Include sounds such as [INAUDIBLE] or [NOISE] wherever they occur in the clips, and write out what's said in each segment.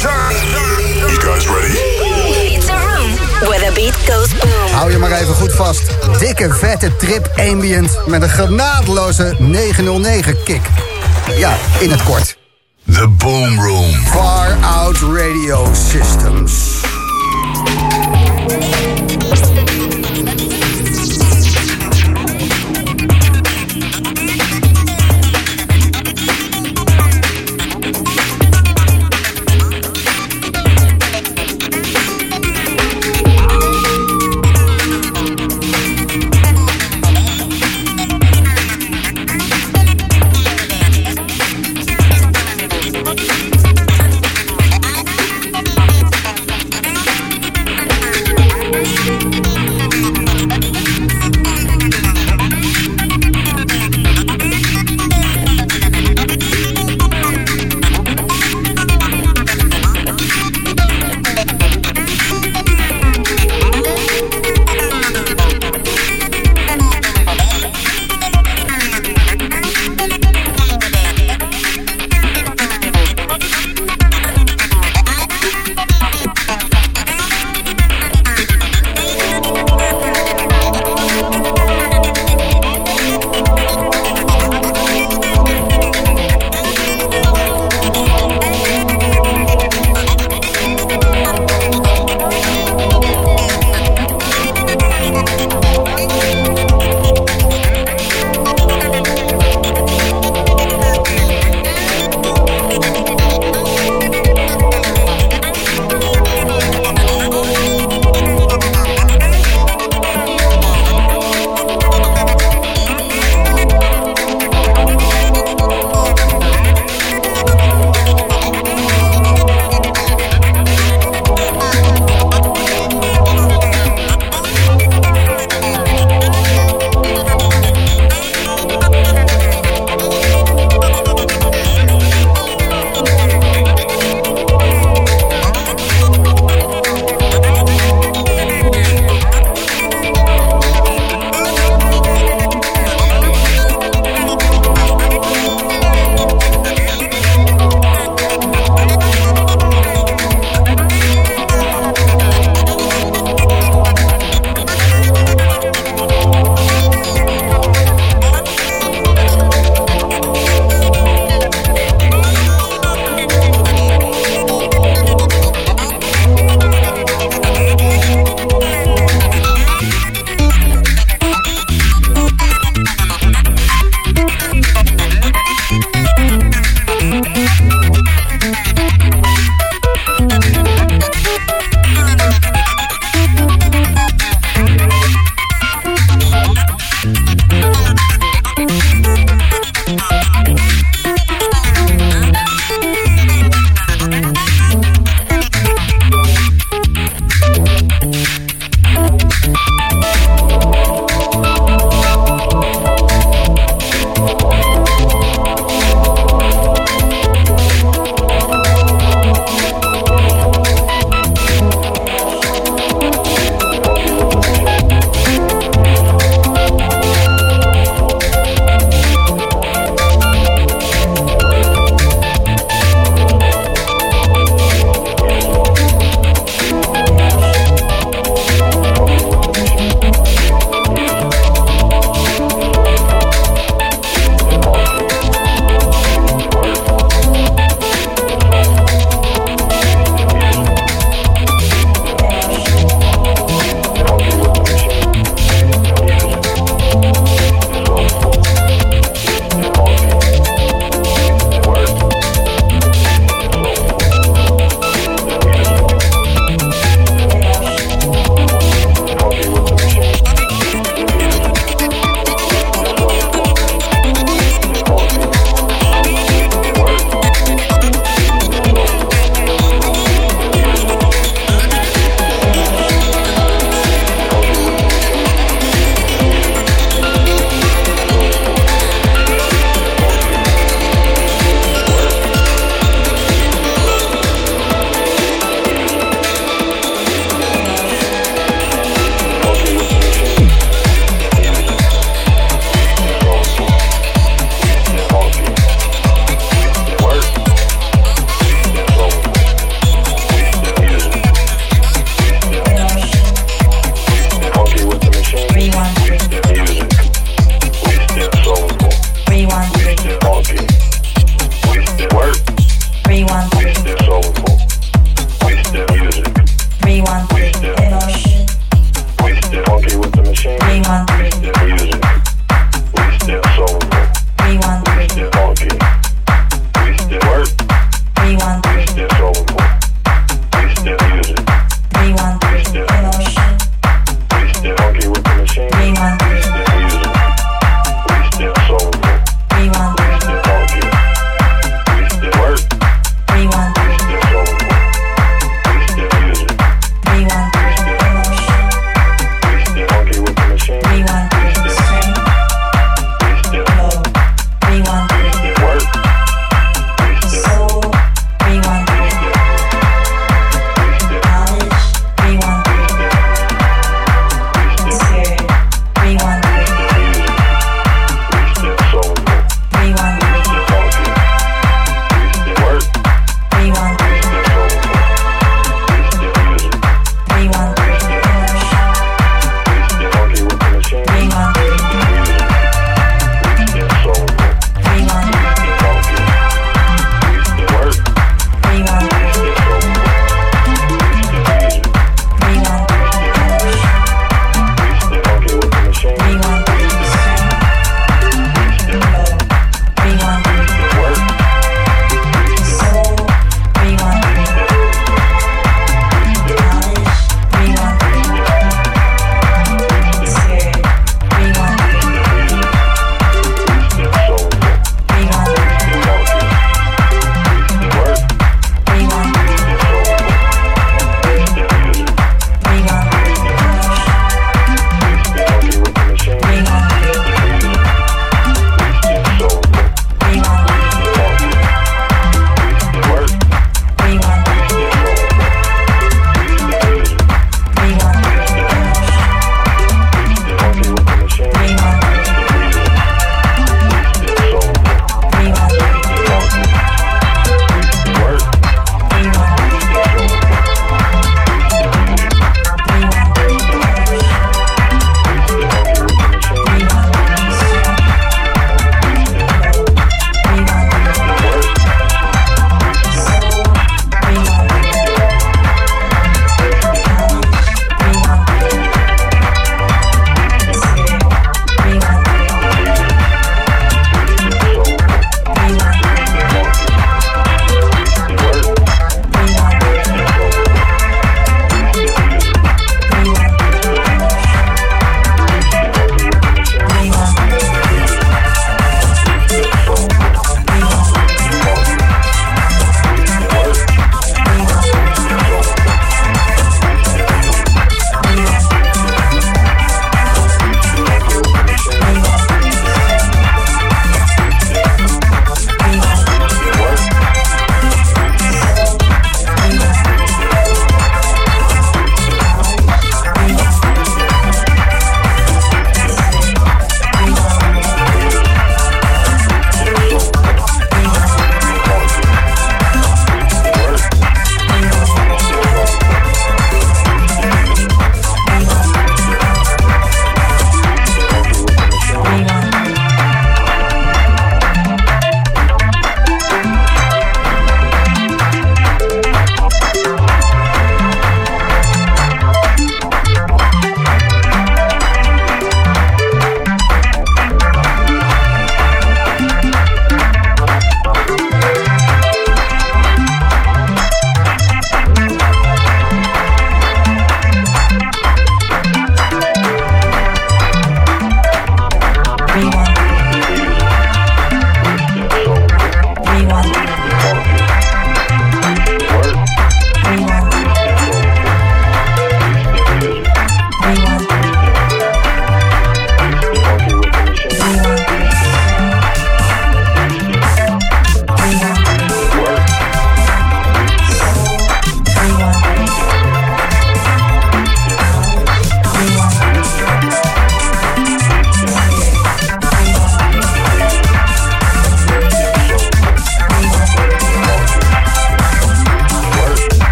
You guys ready? It's a room where the beat goes boom. Hou je maar even goed vast. Dikke vette trip ambient met een genadeloze 909 kick. Ja, in het kort. The Boom Room. Far Out Radio Systems.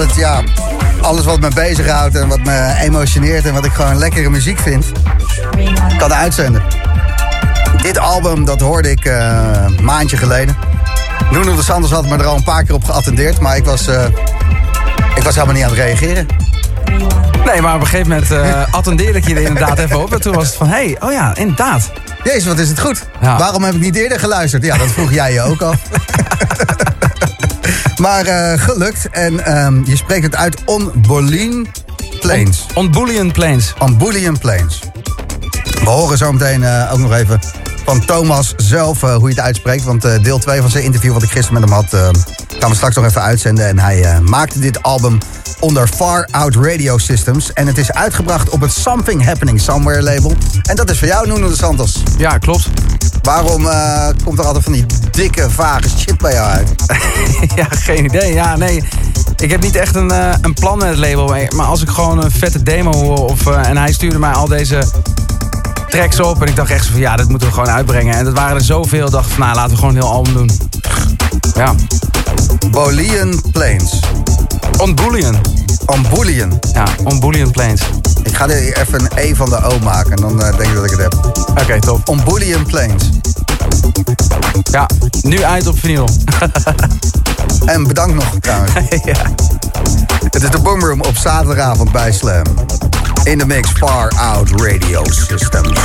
Altijd, ja, alles wat me bezighoudt en wat me emotioneert en wat ik gewoon lekkere muziek vind, kan uitzenden. Dit album, dat hoorde ik eh, een maandje geleden. Nuno de Sanders had me er al een paar keer op geattendeerd, maar ik was, eh, ik was helemaal niet aan het reageren. Nee, maar op een gegeven moment eh [LAUGHS] attendeerde ik je er inderdaad even op. En toen was het van, hé, hey, oh ja, inderdaad. Jezus, wat is het goed. Ja. Waarom heb ik niet eerder geluisterd? Ja, dat vroeg jij je ook al. [LAUGHS] maar eh, gelukt. En ehm, je spreekt het uit On Boleyn Plains. On Bullion Plains. On Boleyn Plains. We horen zo meteen eh, ook nog even van Thomas zelf eh, hoe je het uitspreekt. Want deel 2 van zijn interview wat ik gisteren met hem had... gaan we straks nog even uitzenden. En hij maakte dit album onder Far Out Radio Systems. En het is uitgebracht op het Something Happening Somewhere label. En dat is voor jou, Nuno de Santos. Ja, klopt. Waarom eh, komt er altijd van die dikke, vage shit bij jou uit? [LAUGHS] ja, geen idee. Ja, nee. Ik heb niet echt een, eh, een plan met het label. maar- als ik gewoon een vette demo hoor... Of, eh, en hij stuurde mij al deze tracks op... en ik dacht echt zo van, ja, dat moeten we gewoon uitbrengen. En dat waren er zoveel. dacht van, nou, laten we gewoon een heel album doen. Ja. Boleyn Plains. On Bullion. Ja, On Bullion Plains. Ik ga er even een E van de O maken. En dan eh, denk ik dat ik het heb. Oké, top. On Plains. Ja, nu uit op vinyl. [LAUGHS] En bedankt nog trouwens. [LAUGHS] ja. Het is de Boomroom op zaterdagavond bij Slam. In de mix Far Out Radio Systems.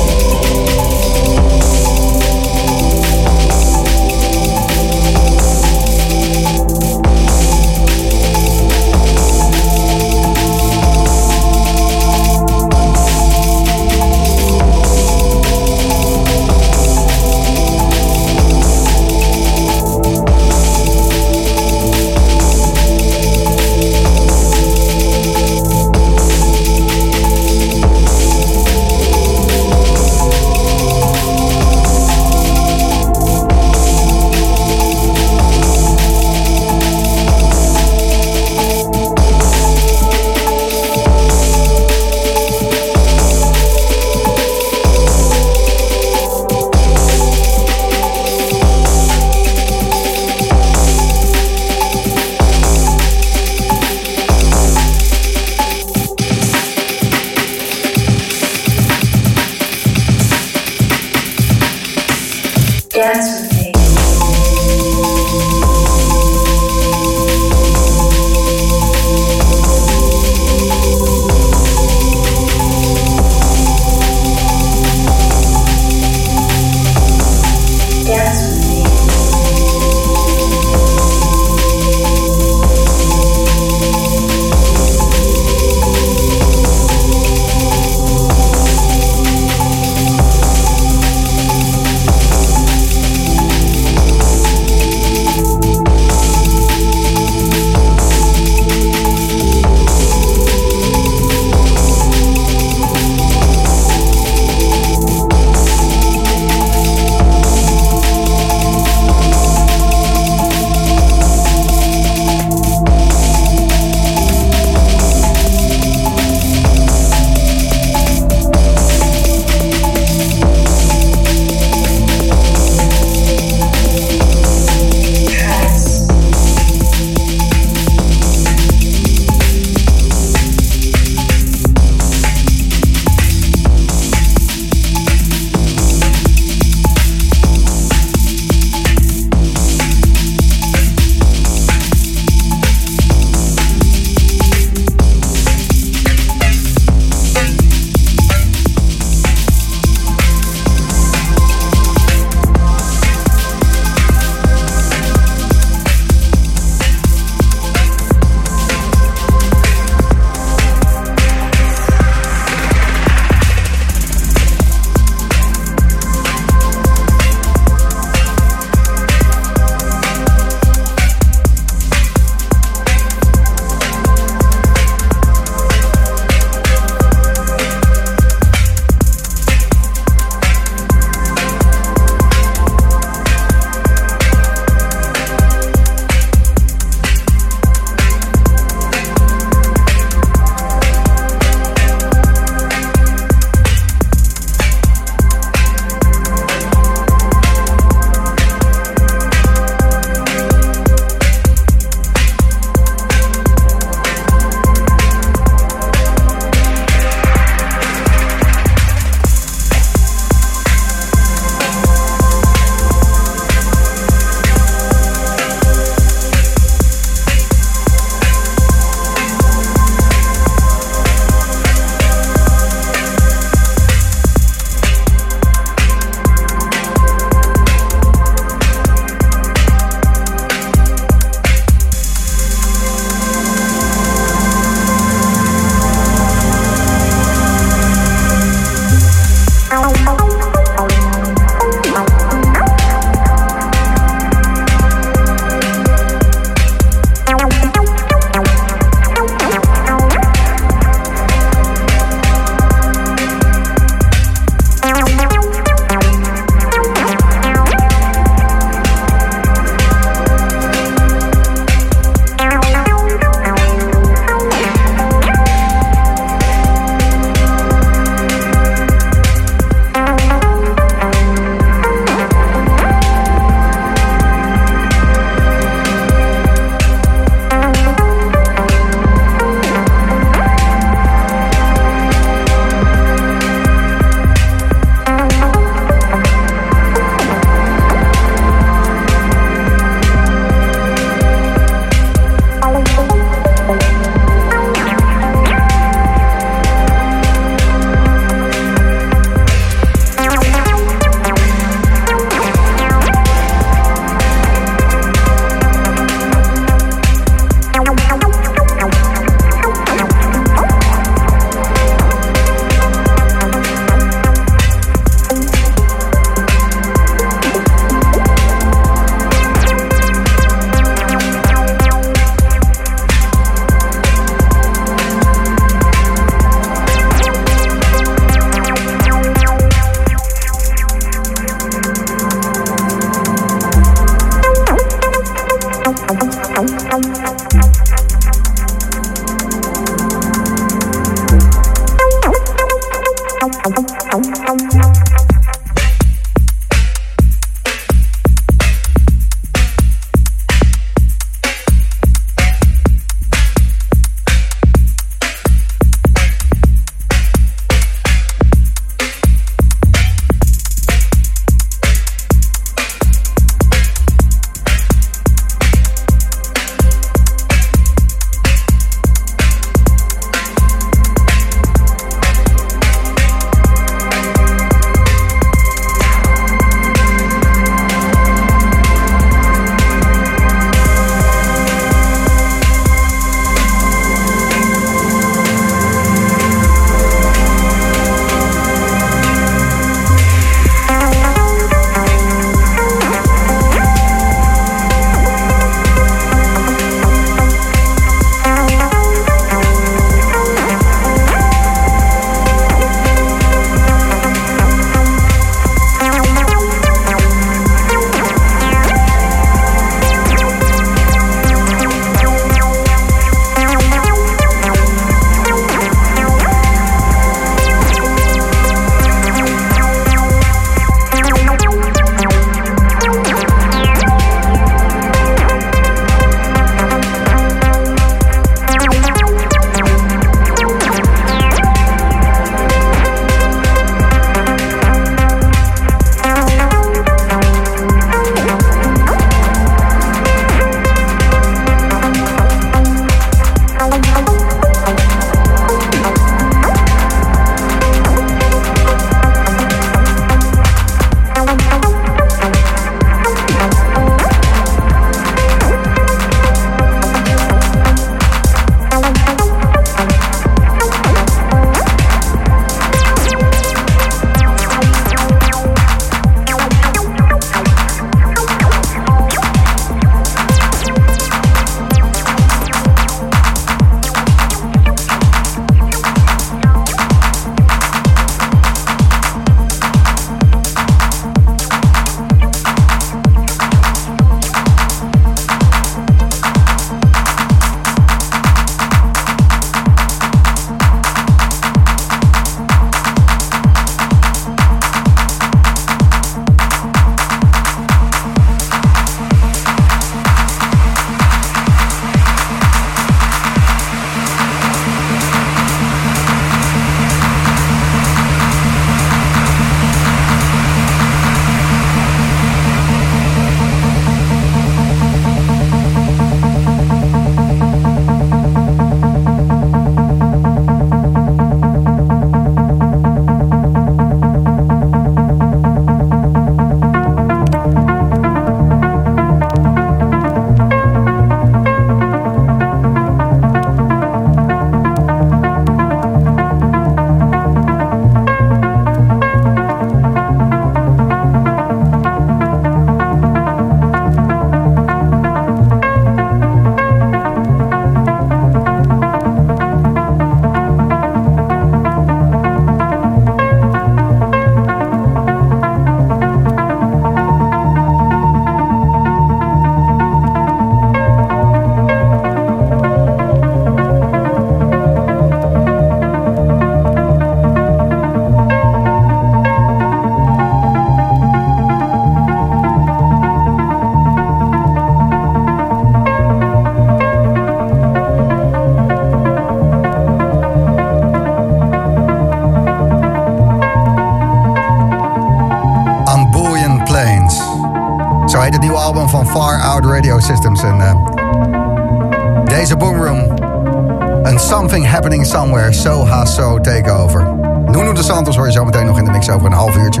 Somewhere. So Ha So Takeover. Nuno de Santos hoor je zo meteen nog in de mix over een half uurtje.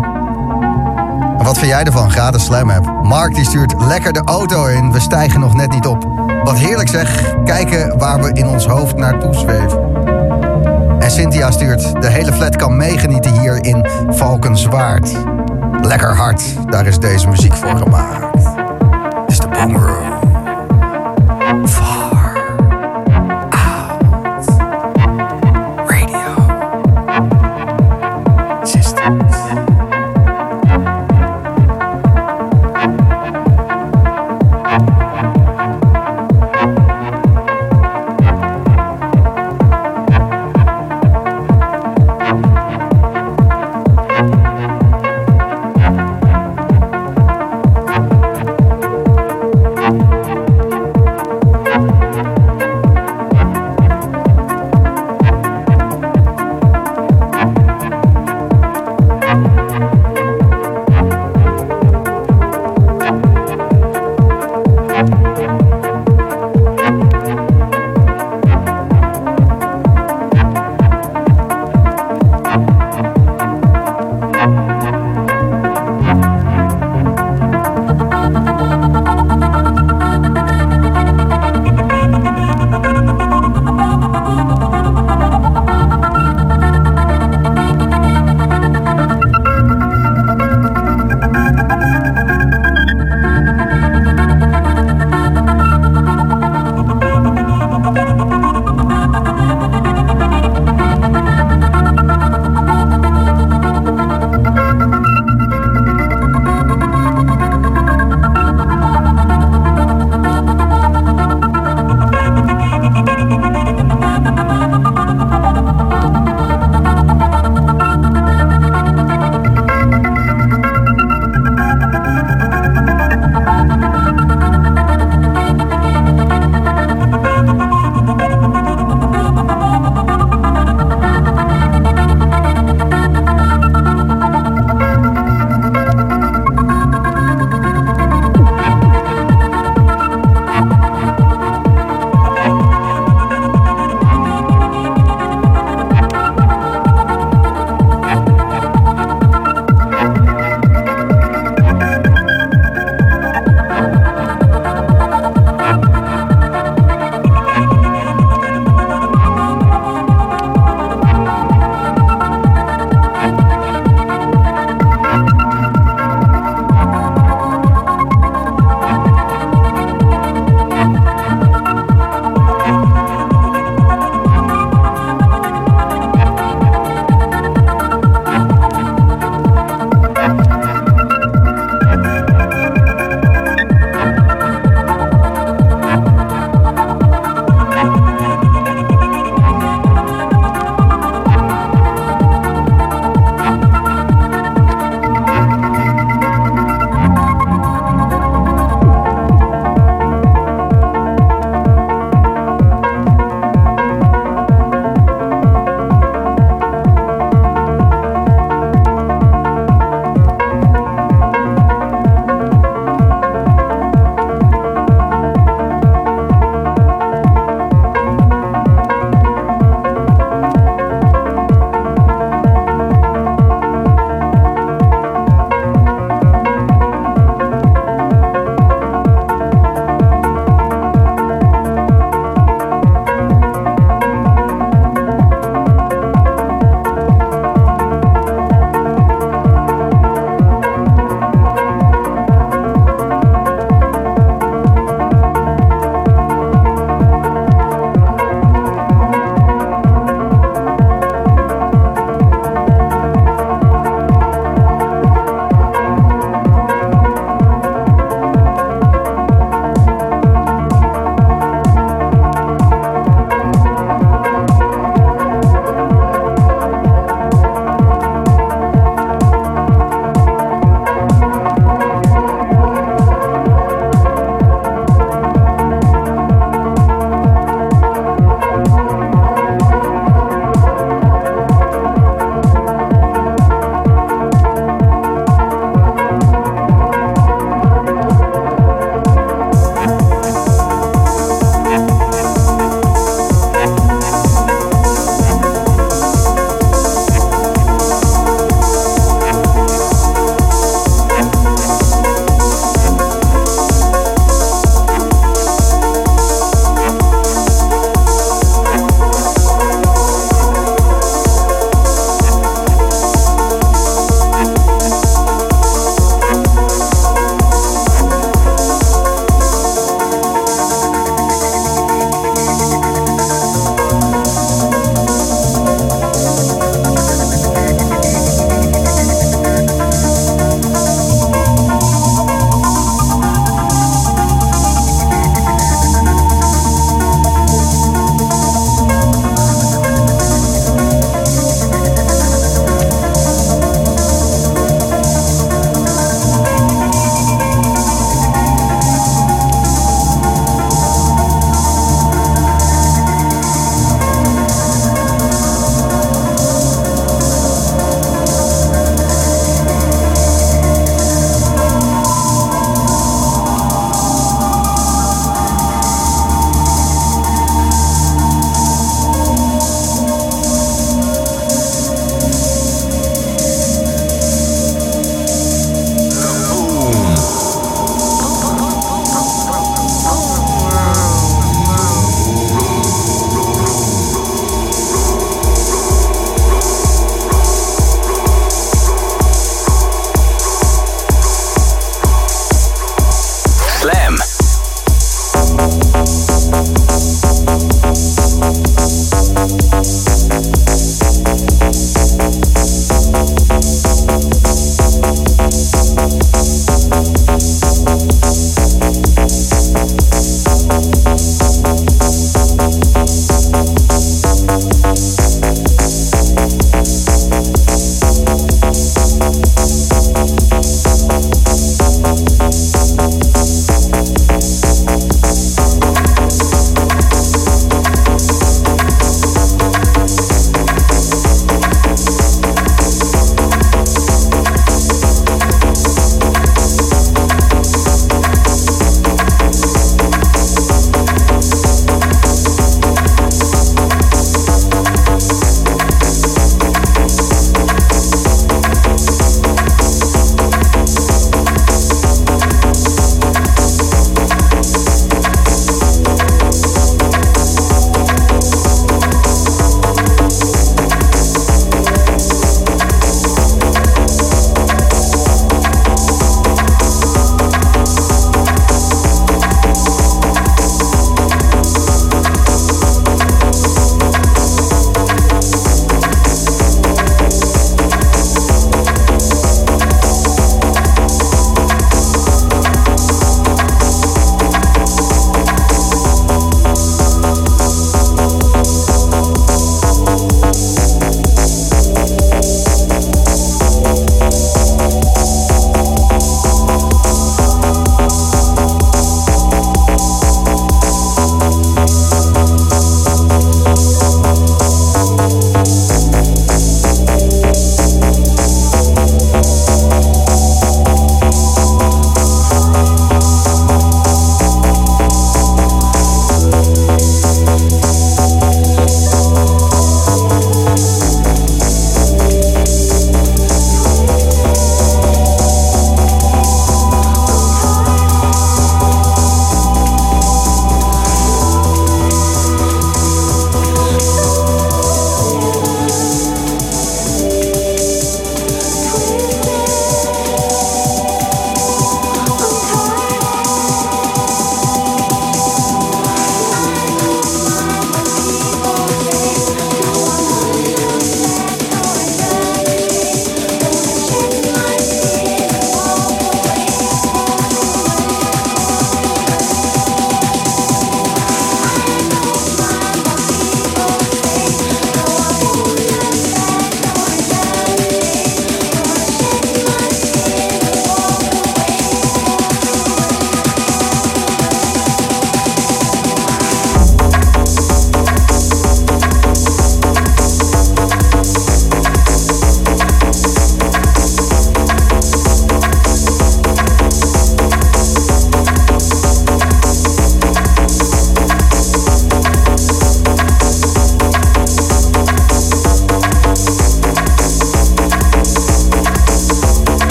En wat vind jij ervan? Gratis Slam app. Mark die stuurt lekker de auto in. We stijgen nog net niet op. Wat heerlijk zeg. Kijken waar we in ons hoofd naartoe zweven. En Cynthia stuurt... De hele flat kan meegenieten hier in Valkenswaard. Lekker hard, daar is deze muziek voor gemaakt.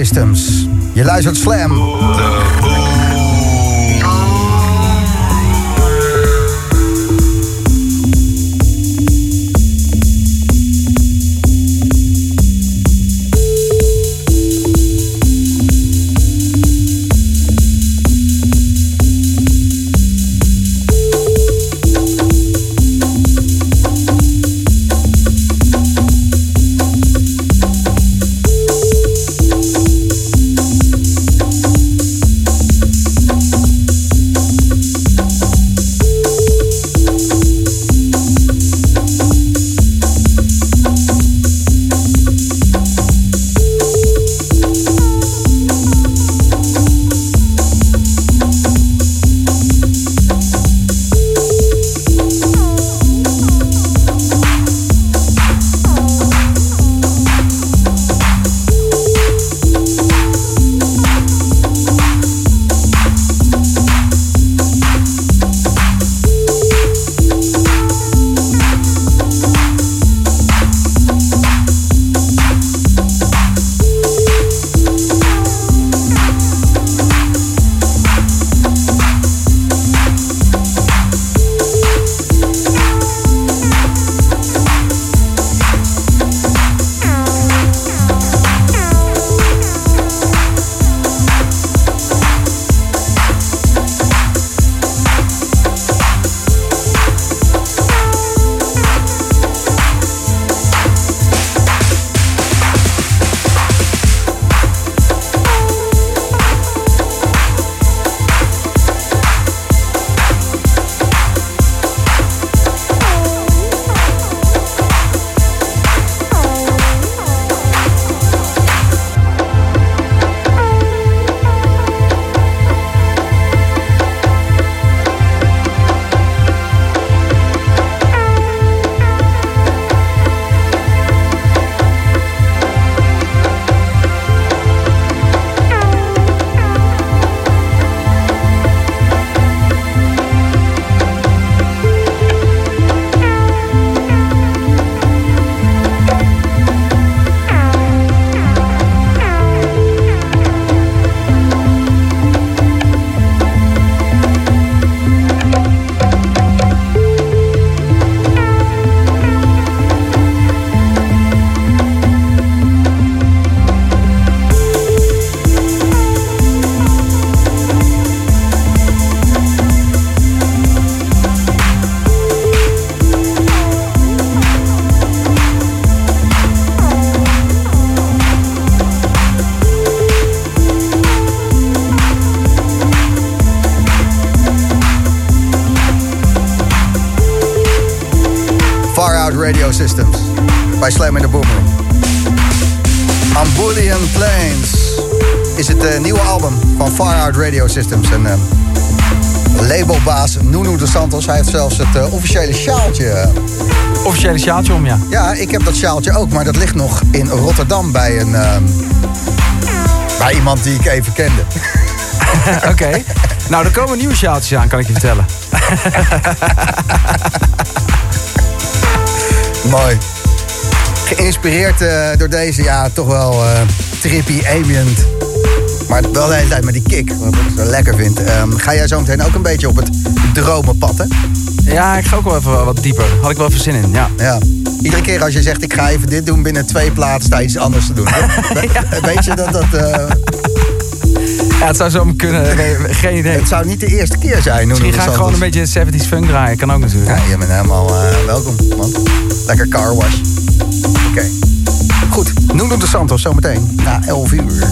Systems. Je luistert Slam. Radio Systems. Bij Slam in de Boomroom. Ambulian Plains is het eh, nieuwe album van Far Out Radio Systems. En eh, labelbaas Nuno de Santos, hij heeft zelfs het eh, officiële sjaaltje. eh. Officiële sjaaltje om, ja. Ja, ik heb dat sjaaltje ook, maar dat ligt nog in Rotterdam bij een... ehm, bij iemand die ik even kende. [LAUGHS] Oké. Nou, er komen nieuwe sjaaltjes aan, kan ik je vertellen. [LAUGHS] Mooi. Geïnspireerd eh, door deze, ja, toch wel eh, trippy, ambient. Maar wel de hele tijd met die kick, wat ik zo lekker vind. Ehm, ga jij zo meteen ook een beetje op het dromenpad, hè? Ja, ik ga ook wel even wat dieper. Had ik wel even zin in, ja. Ja. Iedere keer als je zegt, ik ga even dit doen, binnen twee platen sta je iets anders te doen. We- [LAUGHS] Weet je dat dat... eh, Ja, het zou zo kunnen. [LAUGHS] Nee, geen idee. het zou niet de eerste keer zijn. Misschien ga ik gewoon een beetje 70s funk draaien. Kan ook natuurlijk. Ja, je bent helemaal eh, welkom, man. Lekker car wash. Oké. Goed, Nuno de Santos zometeen na 11 uur.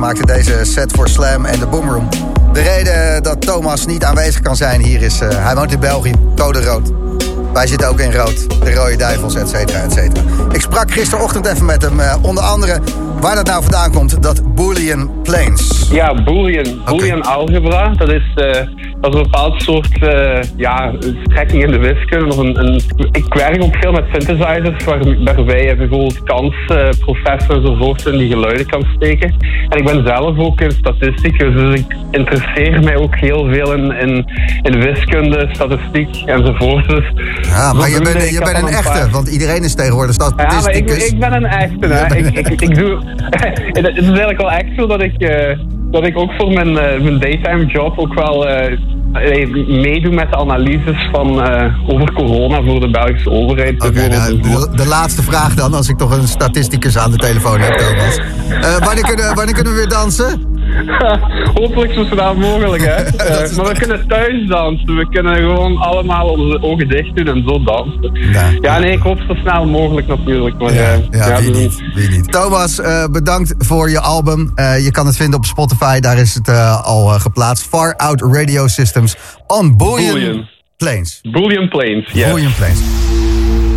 Maakte deze set voor Slam en de Boomroom. De reden dat Thomas niet aanwezig kan zijn hier is... eh, hij woont in België, code rood. Wij zitten ook in rood, de rode duivels, et cetera, et cetera. Ik sprak gisterochtend even met hem, eh, onder andere... waar dat nou vandaan komt, dat Boolean Planes. Ja, Boolean. Boolean algebra, dat is, eh, dat is een bepaald soort eh, ja, strekking in de wiskunde. Of een, een, ik werk ook veel met synthesizers, waar, waarbij je bijvoorbeeld kansprocessen enzovoort in die geluiden kan steken. En ik ben zelf ook een statisticus, dus ik interesseer mij ook heel veel in, in, in wiskunde, statistiek enzovoort. Dus Ja, maar je bent, je bent een echte, paar- want iedereen is tegenwoordig Ja, maar ik, statisticus. ik ben een echte. Hè. [LAUGHS] Ik, ik, ik doe, [LAUGHS] het is eigenlijk wel echt zo dat ik, eh, dat ik ook voor mijn, eh, mijn daytime job ook wel eh, meedoe met de analyses van, eh, over corona voor de Belgische overheid. Oké, nou, de, de laatste vraag dan, als ik toch een statisticus aan de telefoon heb, Thomas. Wanneer, kunnen, wanneer kunnen we weer dansen? Hopelijk zo snel mogelijk, hè. [LAUGHS] Eh, maar we kunnen thuis dansen. We kunnen gewoon allemaal onze ogen dicht doen en zo dansen. Ja. Ja, nee, ik hoop zo snel mogelijk natuurlijk. Maar, Ja, eh, ja, wie niet, wie niet. Thomas, eh, bedankt voor je album. Je kan het vinden op Spotify, daar is het al geplaatst. Far Out Radio Systems on Bullion, Bullion. Planes. Boolean Planes, ja. Bullion Planes.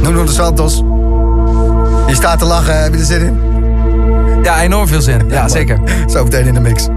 Nuno de Santos. Je staat te lachen, heb je er zin in? Ja, enorm veel zin. Ja, zeker. Zo meteen in de mix.